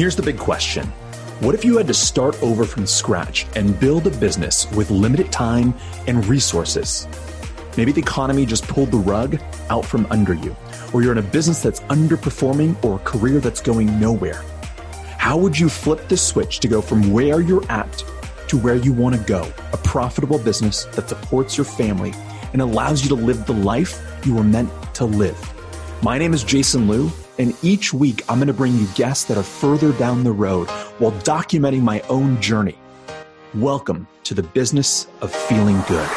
Here's the big question What if you had to start over from scratch and build a business with limited time and resources? Maybe the economy just pulled the rug out from under you, or you're in a business that's underperforming or a career that's going nowhere. How would you flip the switch to go from where you're at to where you want to go? A profitable business that supports your family and allows you to live the life you were meant to live. My name is Jason Lew, and each week I'm going to bring you guests that are further down the road while documenting my own journey. Welcome to the business of feeling good.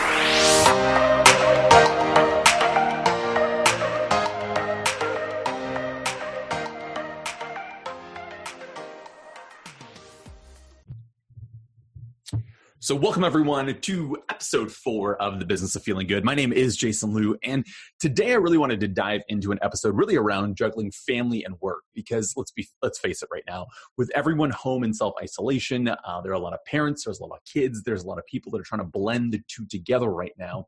So, welcome everyone to episode four of the Business of Feeling Good. My name is Jason Lew, and today I really wanted to dive into an episode really around juggling family and work because let's be let's face it, right now, with everyone home in self isolation, uh, there are a lot of parents, there's a lot of kids, there's a lot of people that are trying to blend the two together right now.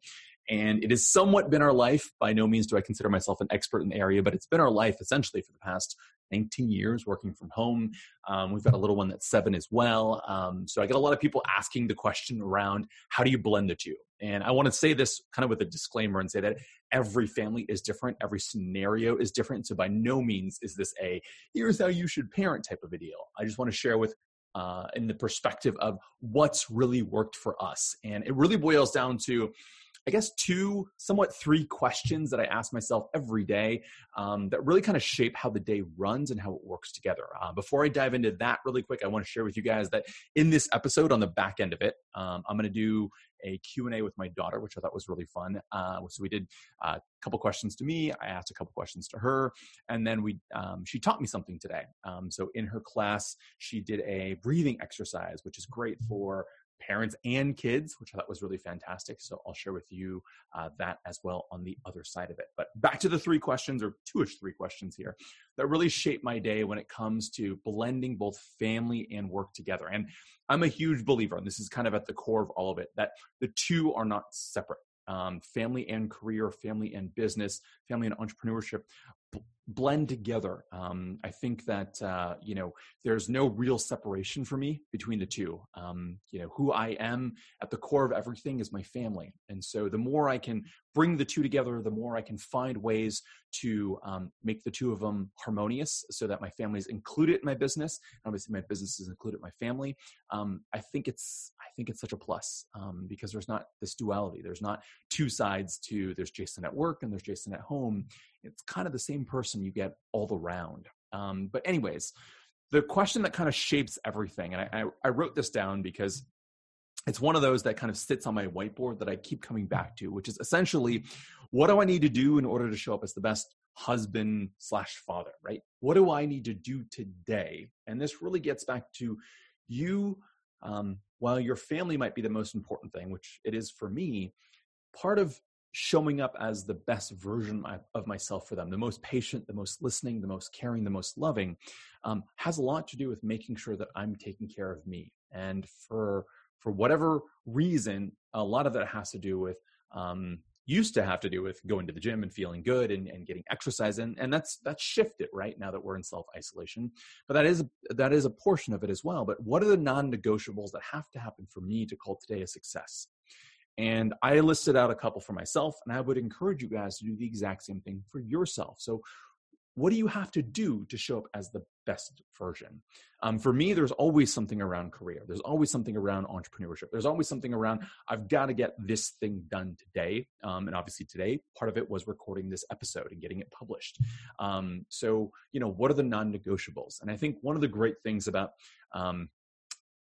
And it has somewhat been our life. By no means do I consider myself an expert in the area, but it's been our life essentially for the past 19 years working from home. Um, we've got a little one that's seven as well. Um, so I get a lot of people asking the question around how do you blend the two? And I want to say this kind of with a disclaimer and say that every family is different, every scenario is different. So by no means is this a here's how you should parent type of video. I just want to share with uh, in the perspective of what's really worked for us. And it really boils down to I guess, two, somewhat three questions that I ask myself every day um, that really kind of shape how the day runs and how it works together. Uh, before I dive into that really quick, I want to share with you guys that in this episode, on the back end of it, um, I'm going to do a Q&A with my daughter, which I thought was really fun. Uh, so we did a couple questions to me. I asked a couple questions to her. And then we, um, she taught me something today. Um, so in her class, she did a breathing exercise, which is great for parents and kids, which I thought was really fantastic. So I'll share with you uh, that as well on the other side of it. But back to the three questions, or two-ish three questions here, that really shape my day when it comes to blending both family and work together. And I'm a huge believer, and this is kind of at the core of all of it, that the two are not separate. Um, family and career, family and business, family and entrepreneurship blend together. Um, I think that uh, you know there's no real separation for me between the two. Um, you know who I am at the core of everything is my family, and so the more I can bring the two together, the more I can find ways to um, make the two of them harmonious, so that my family is included in my business. Obviously, my business is included in my family. Um, I think it's I think it's such a plus um, because there's not this duality. There's not two sides to there's Jason at work and there's Jason at home it's kind of the same person you get all around. Um, but anyways, the question that kind of shapes everything, and I, I, I wrote this down because it's one of those that kind of sits on my whiteboard that I keep coming back to, which is essentially, what do I need to do in order to show up as the best husband slash father, right? What do I need to do today? And this really gets back to you. Um, while your family might be the most important thing, which it is for me, part of showing up as the best version of myself for them the most patient the most listening the most caring the most loving um, has a lot to do with making sure that i'm taking care of me. And for for whatever reason a lot of that has to do with um, used to have to do with going to the gym and feeling good and, and getting exercise. And, and that's that's shifted right now that we're in self-isolation. But that is that is a portion of it as well. But what are the non-negotiables that have to happen for me to call today a success and I listed out a couple for myself, and I would encourage you guys to do the exact same thing for yourself. So, what do you have to do to show up as the best version? Um, for me, there's always something around career. There's always something around entrepreneurship. There's always something around, I've got to get this thing done today. Um, and obviously, today, part of it was recording this episode and getting it published. Um, so, you know, what are the non negotiables? And I think one of the great things about um,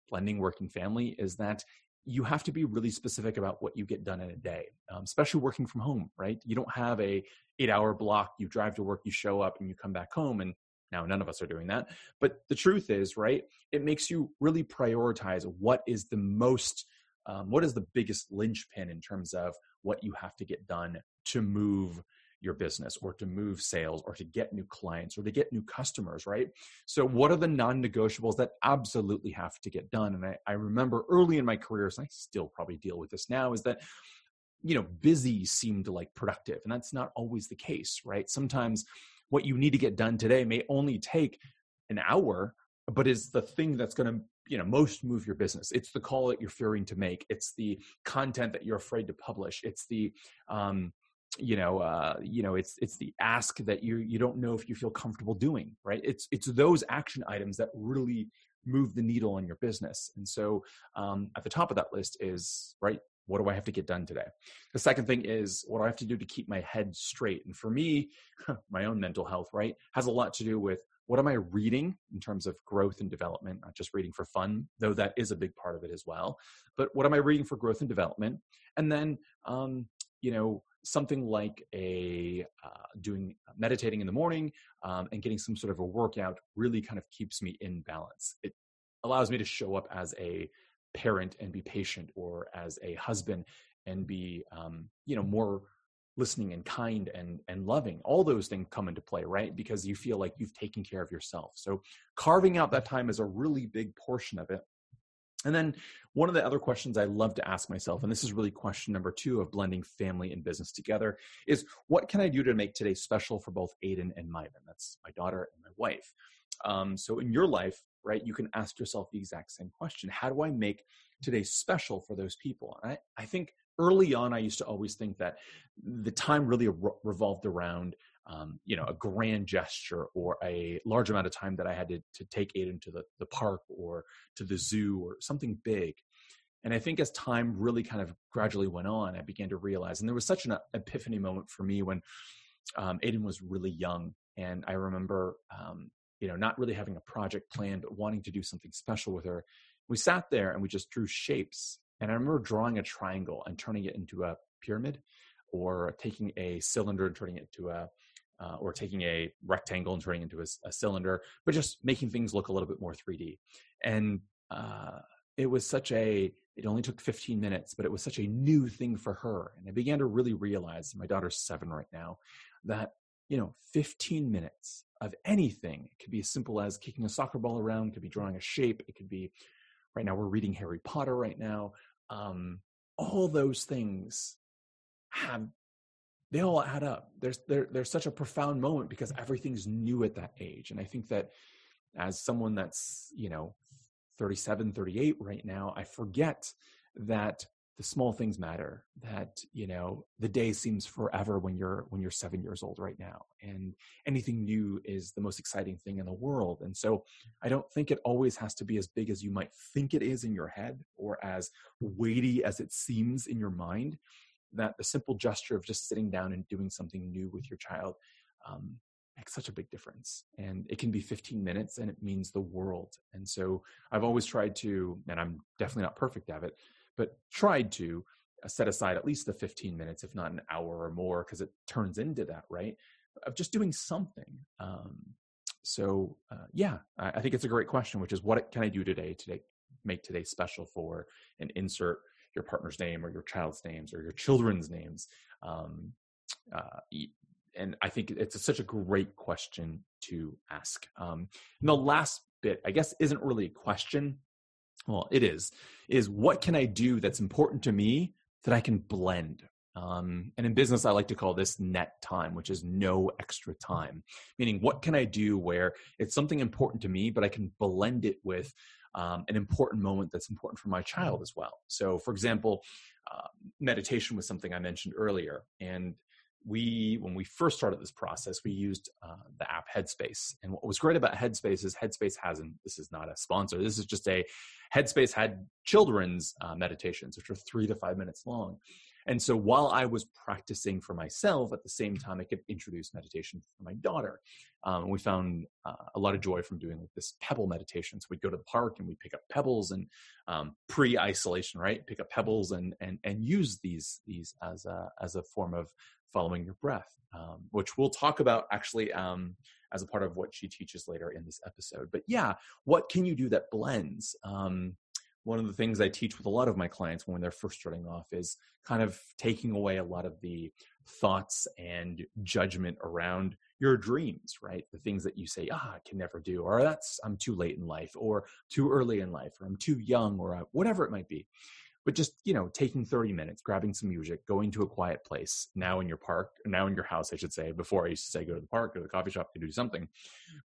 blending working family is that you have to be really specific about what you get done in a day um, especially working from home right? You don't have a eight hour block you drive to work you show up and you come back home and now none of us are doing that. But the truth is right it makes you really prioritize what is the most um, what is the biggest linchpin in terms of what you have to get done to move your business or to move sales or to get new clients or to get new customers, right? So, what are the non negotiables that absolutely have to get done? And I, I remember early in my career, and I still probably deal with this now, is that you know busy seemed like productive and that's not always the case right sometimes what you need to get done today may only take an hour but is the thing that's going to you know most move your business it's the call that you're fearing to make it's the content that you're afraid to publish it's the um, you know uh, you know it's it's the ask that you you don't know if you feel comfortable doing right it's it's those action items that really move the needle on your business and so um, at the top of that list is right what do I have to get done today? The second thing is what do I have to do to keep my head straight? And for me, my own mental health, right, has a lot to do with what am I reading in terms of growth and development, not just reading for fun, though that is a big part of it as well. But what am I reading for growth and development? And then, um, you know, something like a uh, doing meditating in the morning um, and getting some sort of a workout really kind of keeps me in balance. It allows me to show up as a parent and be patient or as a husband and be um, you know more listening and kind and and loving. All those things come into play right? Because you feel like you've taken care of yourself. So carving out that time is a really big portion of it and then one of the other questions I love to ask myself, and this is really question number two of blending family and business together, is what can I do to make today special for both Aiden and Myvan? That's my daughter and my wife. Um, so in your life, right, you can ask yourself the exact same question. How do I make today special for those people? And I, I think early on, I used to always think that the time really re- revolved around, um, you know, a grand gesture or a large amount of time that I had to, to take Aiden to the, the park or to the zoo or something big. And I think as time really kind of gradually went on, I began to realize, and there was such an epiphany moment for me when um, Aiden was really young. And I remember um, you know, not really having a project planned, but wanting to do something special with her. We sat there and we just drew shapes. And I remember drawing a triangle and turning it into a pyramid, or taking a cylinder and turning it into a, uh, or taking a rectangle and turning it into a, a, cylinder, but just making things look a little bit more 3D. And uh, it was such a, it only took 15 minutes, but it was such a new thing for her. And I began to really realize, my daughter's seven right now, that, you know, 15 minutes of anything. It could be as simple as kicking a soccer ball around, could be drawing a shape, it could be right now we're reading Harry Potter right now. Um, all those things have they all add up. There's there, there's such a profound moment because everything's new at that age. And I think that as someone that's, you know, 37, 38 right now, I forget that the small things matter that you know the day seems forever when you're when you're seven years old right now and anything new is the most exciting thing in the world and so i don't think it always has to be as big as you might think it is in your head or as weighty as it seems in your mind that the simple gesture of just sitting down and doing something new with your child um, makes such a big difference and it can be 15 minutes and it means the world and so i've always tried to and i'm definitely not perfect at it but tried to uh, set aside at least the 15 minutes, if not an hour or more, because it turns into that, right? Of just doing something. Um, so, uh, yeah, I, I, think it's a great question, which is what can I do today to make today special for and insert your partner's name or your child's names or your children's names. Um, uh, and I think it's a, such a great question to ask. Um, and the last bit, I guess, isn't really a question, well it is is what can i do that's important to me that i can blend um, and in business i like to call this net time which is no extra time meaning what can i do where it's something important to me but i can blend it with um, an important moment that's important for my child as well. So for example uh, meditation was something i mentioned earlier and we when we first started this process we used uh, the app headspace and what was great about headspace is headspace hasn't this is not a sponsor this is just a headspace had children's uh, meditations which are three to five minutes long and so while I was practicing for myself, at the same time, I could introduce meditation for my daughter. Um, we found uh, a lot of joy from doing like this pebble meditation. So we'd go to the park and we'd pick up pebbles and um, pre-isolation, right? Pick up pebbles and and and use these these as a as a form of following your breath, um, which we'll talk about actually um, as a part of what she teaches later in this episode. But yeah, what can you do that blends? Um, one of the things I teach with a lot of my clients when they're first starting off is kind of taking away a lot of the thoughts and judgment around your dreams, right? The things that you say, ah, I can never do, or that's, I'm too late in life, or too early in life, or I'm too young, or whatever it might be but just you know taking 30 minutes grabbing some music going to a quiet place now in your park now in your house i should say before i used to say go to the park go to the coffee shop to do something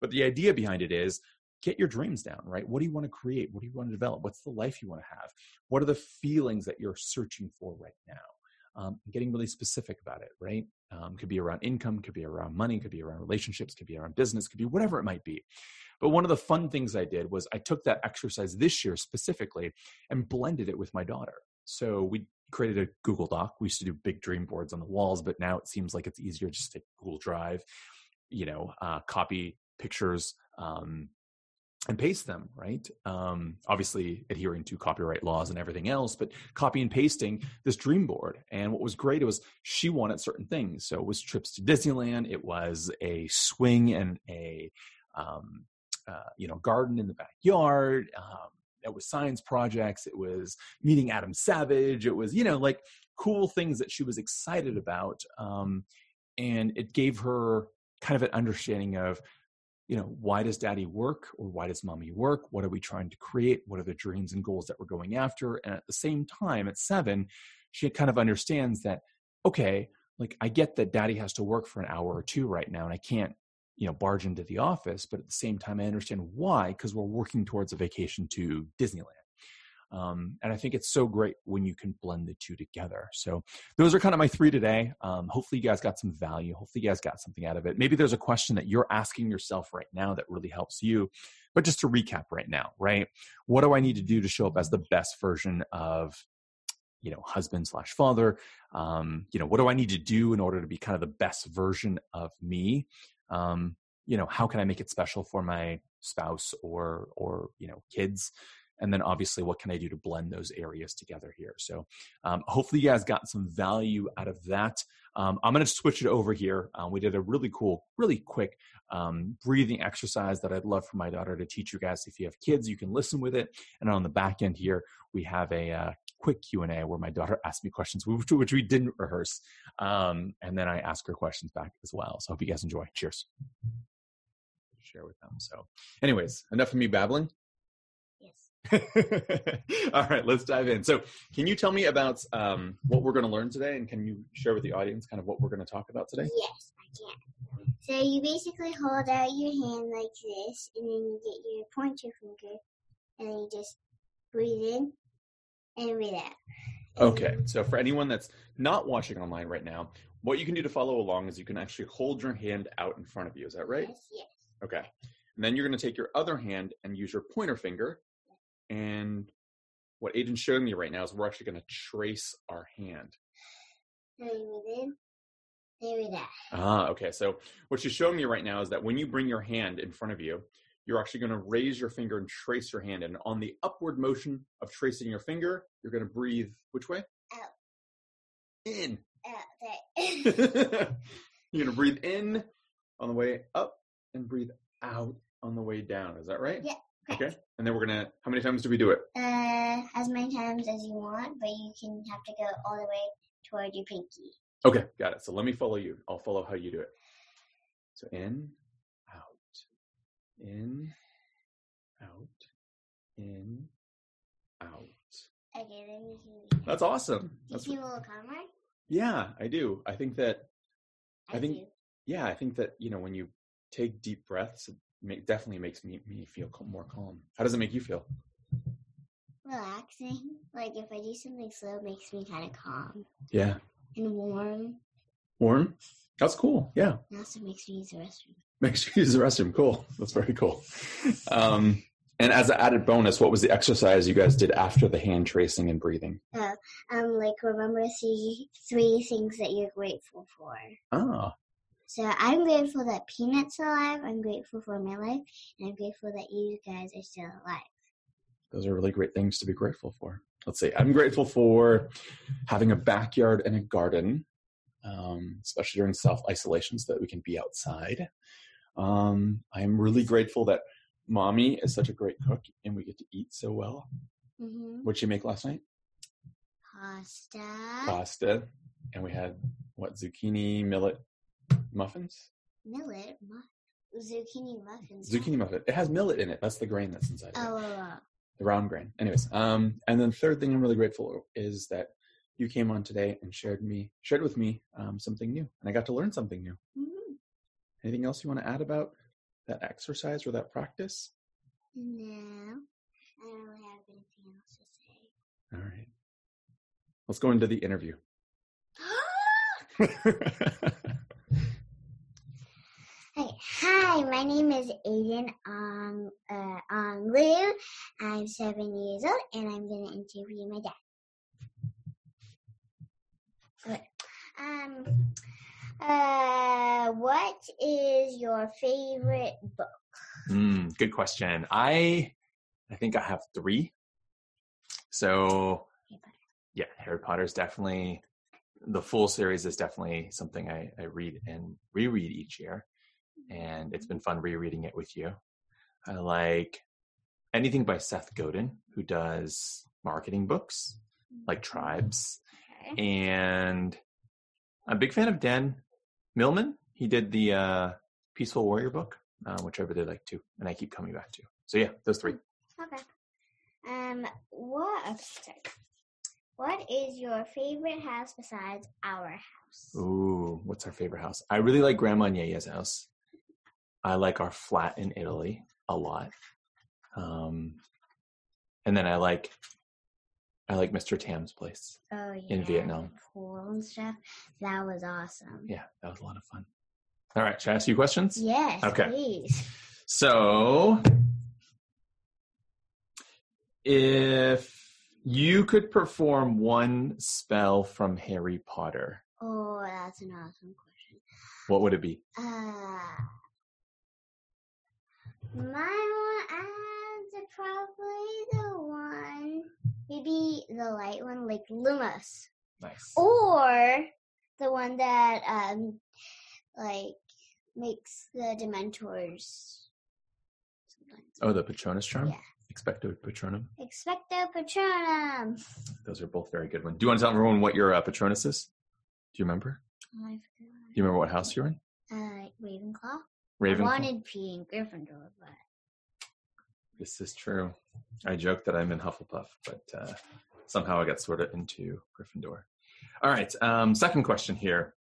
but the idea behind it is get your dreams down, right? What do you want to create? What do you want to develop? What's the life you want to have? What are the feelings that you're searching for right now? Um, getting really specific about it, right? Um, could be around income, could be around money, could be around relationships, could be around business, could be whatever it might be. But one of the fun things I did was I took that exercise this year specifically and blended it with my daughter. So we created a Google Doc. We used to do big dream boards on the walls, but now it seems like it's easier just to take Google Drive, you know, uh, copy pictures, um, and paste them, right? Um, obviously, adhering to copyright laws and everything else, but copy and pasting this dream board. And what was great It was she wanted certain things. So it was trips to Disneyland, it was a swing and a um, uh, you know garden in the backyard. Um, it was science projects. It was meeting Adam Savage. It was you know like cool things that she was excited about, um, and it gave her kind of an understanding of you know, why does daddy work or why does mommy work? What are we trying to create? What are the dreams and goals that we're going after? And at the same time, at seven, she kind of understands that, okay, like I get that daddy has to work for an hour or two right now and I can't, you know, barge into the office. But at the same time, I understand why, because we're working towards a vacation to Disneyland. Um, and I think it's so great when you can blend the two together. So those are kind of my three today. Um, hopefully you guys got some value. Hopefully you guys got something out of it. Maybe there's a question that you're asking yourself right now that really helps you. But just to recap right now, right? What do I need to do to show up as the best version of you know husband slash father um, you know what do i need to do in order to be kind of the best version of me um, you know how can i make it special for my spouse or or you know kids and then obviously what can i do to blend those areas together here? So um, hopefully you guys got some value out of that. Um, i'm going to switch it over here. Um, we did a really cool really quick um, breathing exercise that i'd love for my daughter to teach you guys. If you have kids you can listen with it. And on the back end here we have a uh, quick q&a where my daughter asked me questions which, we didn't rehearse um, and then i ask her questions back as well. So hope you guys enjoy. Cheers. Share with them. So anyways enough of me babbling All right, let's dive in. So, can you tell me about um, what we're going to learn today, and can you share with the audience kind of what we're going to talk about today? Yes, I can. So you basically hold out your hand like this, and then you get your pointer finger, and then you just breathe in and breathe out. Okay, so for anyone that's not watching online right now, what you can do to follow along is you can actually hold your hand out in front of you. Is that right? Yes, yes. Okay. And then you're going to take your other hand and use your pointer finger and what Aiden's showing me right now is we're actually going to trace our hand. There we go. Ah, okay. So what she's showing me right now is that when you bring your hand in front of you, you're actually going to raise your finger and trace your hand. And on the upward motion of tracing your finger, you're going to breathe which way? Out. In. Out. you're going to breathe in on the way up and breathe out on the way down. Is that right? Yeah. Okay. And then we're gonna. How many times do we do it? Uh, as many times as you want, but you can have to go all the way toward your pinky. Okay, got it. So let me follow you. I'll follow how you do it. So in, out, in, out, in, out. Okay, then you can. That's awesome. Do you feel a little yeah, I do. I think that. I think- do. Yeah, I think that you know when you take deep breaths, make, definitely makes me me feel more calm. How does it make you feel? Relaxing. Like if I do something slow, it makes me kind of calm Yeah. and warm. Warm. That's cool. Yeah. It also makes me use the restroom. Makes you use the restroom. Cool. That's very cool. Um, and as an added bonus, what was the exercise you guys did after the hand tracing and breathing? Um, like remember three three things that you're grateful for. Ah, So I'm grateful that Peanut's alive. I'm grateful for my life, and I'm grateful that you guys are still alive. those are really great things to be grateful for. Let's see. I'm grateful for having a backyard and a garden, um, especially during self isolation, so that we can be outside. Um, I'm really grateful that mommy is such a great cook and we get to eat so well. Mm-hmm. What'd you make last night? Pasta. Pasta. And we had what zucchini millet muffins? Millet. Mu- zucchini muffins. Zucchini muffin. It has millet in it. That's the grain that's inside. it. Oh, oh, oh. the round grain. Anyways, um, and then third thing I'm really grateful is that you came on today and shared me shared with me um, something new, and I got to learn something new. Mhm. Anything else you want to add about that exercise or that practice? No, I don't really have anything else to say. All right. Let's go into the interview. Hi, my name is Aiden Ong, uh, Ong Lew. I'm seven years old and I'm going to interview my dad. Okay. Um, uh, what is your favorite book? Mm, good question. I I think I have three. So Harry yeah, Harry Potter is definitely the full series is definitely something I, I read and reread each year. And it's been fun rereading it with you. I like anything by Seth Godin, who does marketing books like Tribes. Okay. And I'm a big fan of Dan Millman. He did the uh, Peaceful Warrior book, uh, which I really like too, and I keep coming back to. So yeah, those three. Okay. Um, what? What is your favorite house besides our house? Ooh, what's our favorite house? I really like Grandma Yaya's house. I like our flat in Italy a lot. Um, and then I like I like Mr. Tam's place. Oh yeah, in Vietnam. pool and stuff. That was awesome. Yeah, that was a lot of fun. All right, should I ask you questions? Yes, Okay. please. So, if you could perform one spell from Harry Potter, Oh, that's an awesome question. what would it be? Uh, my one is probably the one, maybe the light one, like Lumos, Nice. or the one that um, like makes the Dementors. Sometimes. Oh, the Patronus charm? Yeah. Expecto Patronum. Expecto Patronum. Those are both very good ones. Do you want to tell everyone what your uh, Patronus is? Do you remember? Oh, I Do you remember what house you're in? Uh, Ravenclaw. Ravenclaw. I wanted P in Gryffindor, but This is true. I joke that I'm in Hufflepuff, but uh, somehow I got sorted into Gryffindor. All right. Um, second question here: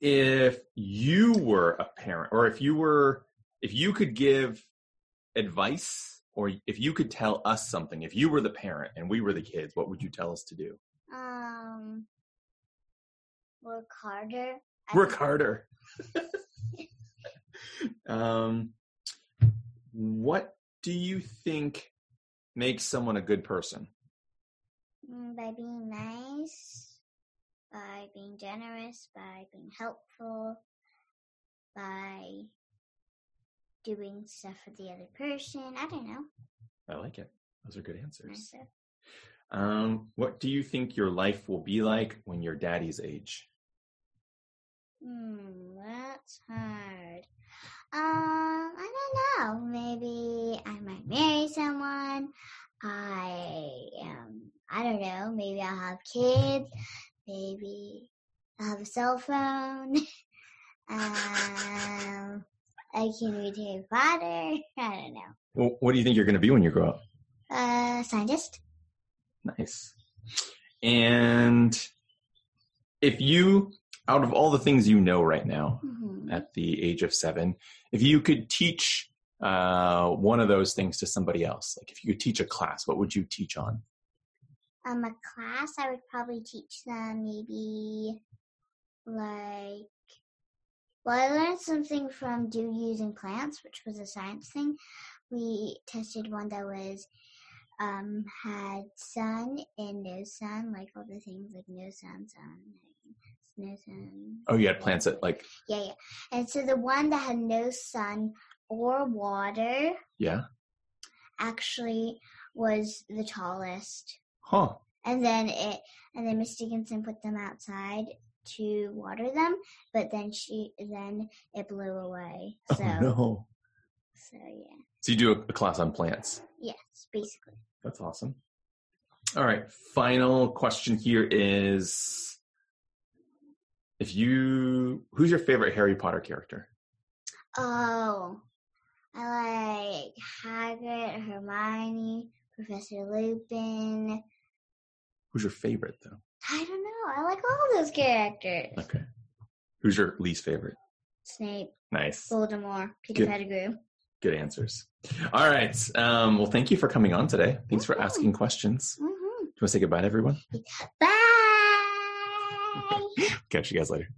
If you were a parent, or if you were, if you could give advice, or if you could tell us something, if you were the parent and we were the kids, what would you tell us to do? um, work harder. I Work harder. um, what do you think makes someone a good person? Mm, by being nice, by being generous, by being helpful, by doing stuff for the other person. I don't know. I like it. Those are good answers. Um, what do you think your life will be like when you're daddy's age? Hmm, that's hard. Um, I don't know. Maybe I might marry someone. I um, I don't know. Maybe I'll have kids. Maybe I'll have a cell phone. um, I can read Harry Potter. I don't know. Well, what do you think you're going to be when you grow up? Uh, scientist. Nice. And if you, out of all the things you know right now hmm at the age of seven, if you could teach uh, one of those things to somebody else, like if you could teach a class, what would you teach on? Um, a class, I would probably teach them maybe like. Well, I learned something from Do Using Plants, which was a science thing. We tested one that was um had sun and no sun, like all the things like no sun, sun, no sun. Um, oh, you had plants that like, Yeah, yeah. And so the one that had no sun or water yeah, actually was the tallest. huh? and then it and then Miss Dickinson put them outside to water them, but then she then it blew away. Oh, so oh no! so yeah. So you do a, a class on plants. Yes, basically. That's awesome. All right. Final question here is if you who's your favorite Harry Potter character? Oh. I like Hagrid, Hermione, Professor Lupin. Who's your favorite though? I don't know. I like all those characters. Okay. Who's your least favorite? Snape, Nice. Voldemort, Peter Good. Pettigrew. Good answers. All right. Um, well, thank you for coming on today. Thanks for asking questions. hmm Do you want to say goodbye to everyone? Bye. Catch you guys later.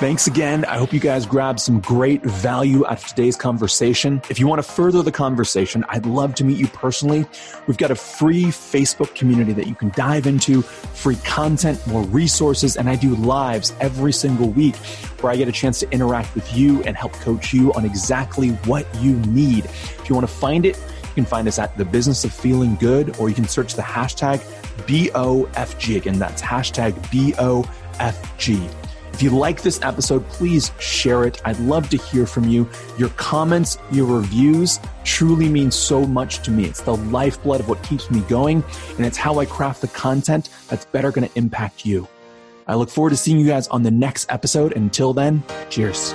Thanks again. I hope you guys grabbed some great value out of today's conversation. If you want to further the conversation, I'd love to meet you personally. We've got a free Facebook community that you can dive into, free content, more resources, and I do lives every single week where I get a chance to interact with you and help coach you on exactly what you need. If you want to find it, you can find us at the business of feeling good, or you can search the hashtag BOFG. Again, that's hashtag BOFG. If you like this episode, please share it. I'd love to hear from you. Your comments, your reviews truly mean so much to me. It's the lifeblood of what keeps me going, and it's how I craft the content that's better going to impact you. I look forward to seeing you guys on the next episode. Until then, cheers.